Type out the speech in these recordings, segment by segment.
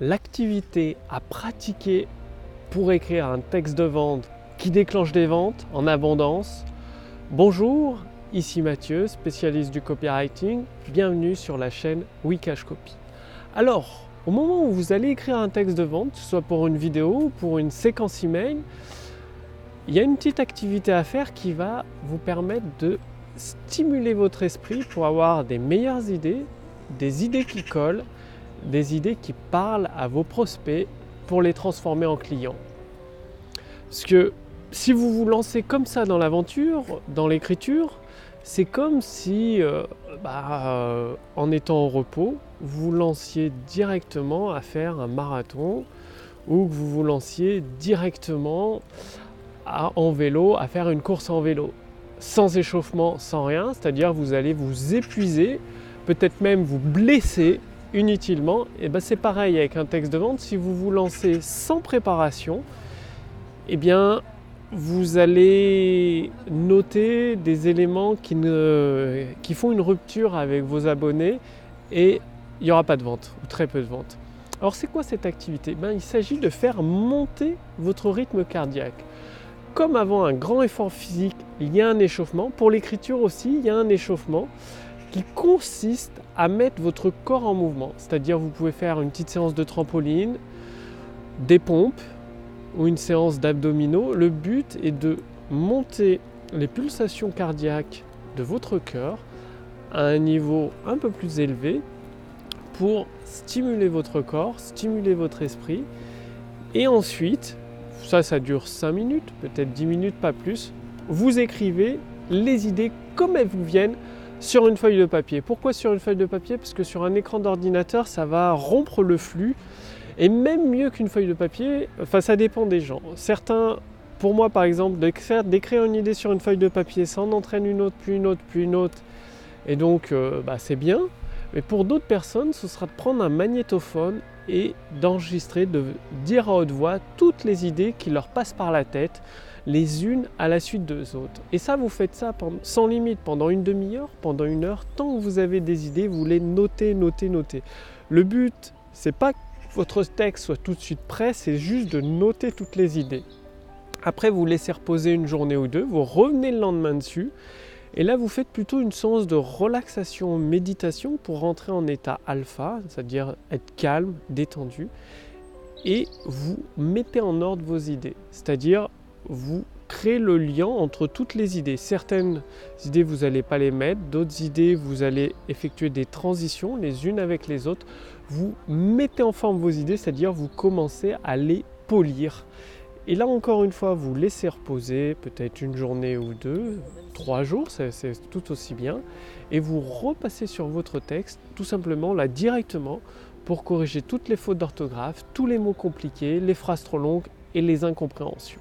l'activité à pratiquer pour écrire un texte de vente qui déclenche des ventes en abondance. Bonjour, ici Mathieu, spécialiste du copywriting. Bienvenue sur la chaîne Wikash Copy. Alors, au moment où vous allez écrire un texte de vente, soit pour une vidéo ou pour une séquence email, il y a une petite activité à faire qui va vous permettre de stimuler votre esprit pour avoir des meilleures idées, des idées qui collent, des idées qui parlent à vos prospects pour les transformer en clients. Parce que si vous vous lancez comme ça dans l'aventure, dans l'écriture, c'est comme si, euh, bah, euh, en étant au repos, vous lanciez directement à faire un marathon ou que vous vous lanciez directement en vélo à faire une course en vélo sans échauffement, sans rien, c'est-à-dire vous allez vous épuiser, peut-être même vous blesser inutilement. Et ben c'est pareil avec un texte de vente, si vous vous lancez sans préparation, eh bien vous allez noter des éléments qui, ne, qui font une rupture avec vos abonnés et il n'y aura pas de vente ou très peu de vente. Alors c'est quoi cette activité? Ben, Il s'agit de faire monter votre rythme cardiaque comme avant un grand effort physique, il y a un échauffement, pour l'écriture aussi, il y a un échauffement qui consiste à mettre votre corps en mouvement. C'est-à-dire vous pouvez faire une petite séance de trampoline, des pompes ou une séance d'abdominaux. Le but est de monter les pulsations cardiaques de votre cœur à un niveau un peu plus élevé pour stimuler votre corps, stimuler votre esprit et ensuite ça, ça dure 5 minutes, peut-être 10 minutes, pas plus. Vous écrivez les idées comme elles vous viennent sur une feuille de papier. Pourquoi sur une feuille de papier? Parce que sur un écran d'ordinateur, ça va rompre le flux. Et même mieux qu'une feuille de papier, enfin ça dépend des gens. Certains, pour moi par exemple, d'écrire une idée sur une feuille de papier, ça en entraîne une autre, puis une autre, puis une autre. Et donc euh, bah, c'est bien. Mais pour d'autres personnes, ce sera de prendre un magnétophone et d'enregistrer, de dire à haute voix toutes les idées qui leur passent par la tête, les unes à la suite des autres. Et ça, vous faites ça sans limite pendant une demi-heure, pendant une heure, tant que vous avez des idées, vous les notez, notez, notez. Le but, c'est pas que votre texte soit tout de suite prêt, c'est juste de noter toutes les idées. Après, vous laissez reposer une journée ou deux, vous revenez le lendemain dessus et là, vous faites plutôt une séance de relaxation, méditation pour rentrer en état alpha, c'est-à-dire être calme, détendu, et vous mettez en ordre vos idées, c'est-à-dire vous créez le lien entre toutes les idées. Certaines idées, vous n'allez pas les mettre, d'autres idées, vous allez effectuer des transitions les unes avec les autres. Vous mettez en forme vos idées, c'est-à-dire vous commencez à les polir. Et là encore une fois, vous laissez reposer peut-être une journée ou deux, trois jours, c'est tout aussi bien. Et vous repassez sur votre texte, tout simplement là directement, pour corriger toutes les fautes d'orthographe, tous les mots compliqués, les phrases trop longues et les incompréhensions.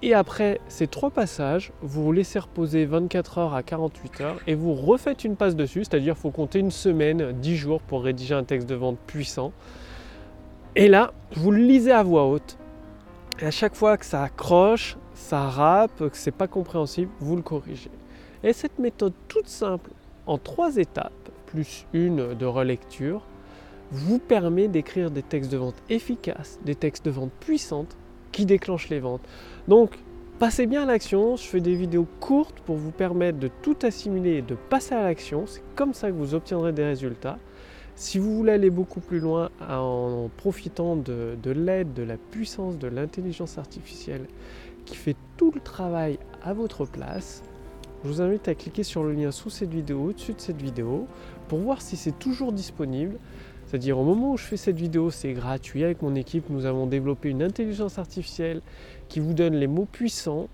Et après ces trois passages, vous vous laissez reposer 24 heures à 48 heures et vous refaites une passe dessus, c'est-à-dire faut compter une semaine, 10 jours pour rédiger un texte de vente puissant. Et là, vous le lisez à voix haute et à chaque fois que ça accroche, ça rappe, que c'est pas compréhensible, vous le corrigez. Et cette méthode toute simple, en trois étapes, plus une de relecture, vous permet d'écrire des textes de vente efficaces, des textes de vente puissantes qui déclenchent les ventes. Donc, passez bien à l'action. Je fais des vidéos courtes pour vous permettre de tout assimiler et de passer à l'action. C'est comme ça que vous obtiendrez des résultats. Si vous voulez aller beaucoup plus loin en profitant de, l'aide, de la puissance de l'intelligence artificielle qui fait tout le travail à votre place, je vous invite à cliquer sur le lien sous cette vidéo, au-dessus de cette vidéo, pour voir si c'est toujours disponible. C'est-à-dire au moment où je fais cette vidéo, c'est gratuit. Avec mon équipe, nous avons développé une intelligence artificielle qui vous donne les mots puissants,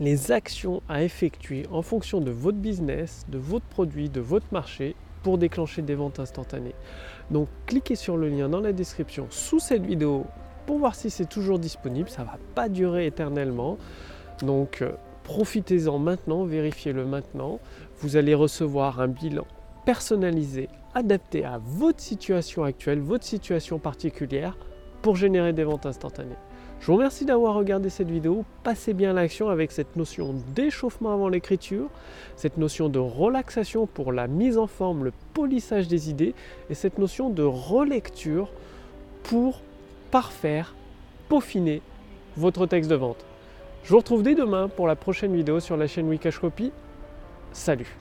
les actions à effectuer en fonction de votre business, de votre produit, de votre marché pour déclencher des ventes instantanées. Donc cliquez sur le lien dans la description sous cette vidéo pour voir si c'est toujours disponible. Ça ne va pas durer éternellement. Donc euh, profitez-en maintenant, vérifiez-le maintenant. Vous allez recevoir un bilan personnalisé, adapté à votre situation actuelle, votre situation particulière pour générer des ventes instantanées. Je vous remercie d'avoir regardé cette vidéo. Passez bien l'action avec cette notion d'échauffement avant l'écriture, cette notion de relaxation pour la mise en forme, le polissage des idées et cette notion de relecture pour parfaire, peaufiner votre texte de vente. Je vous retrouve dès demain pour la prochaine vidéo sur la chaîne Wikash Copy. Salut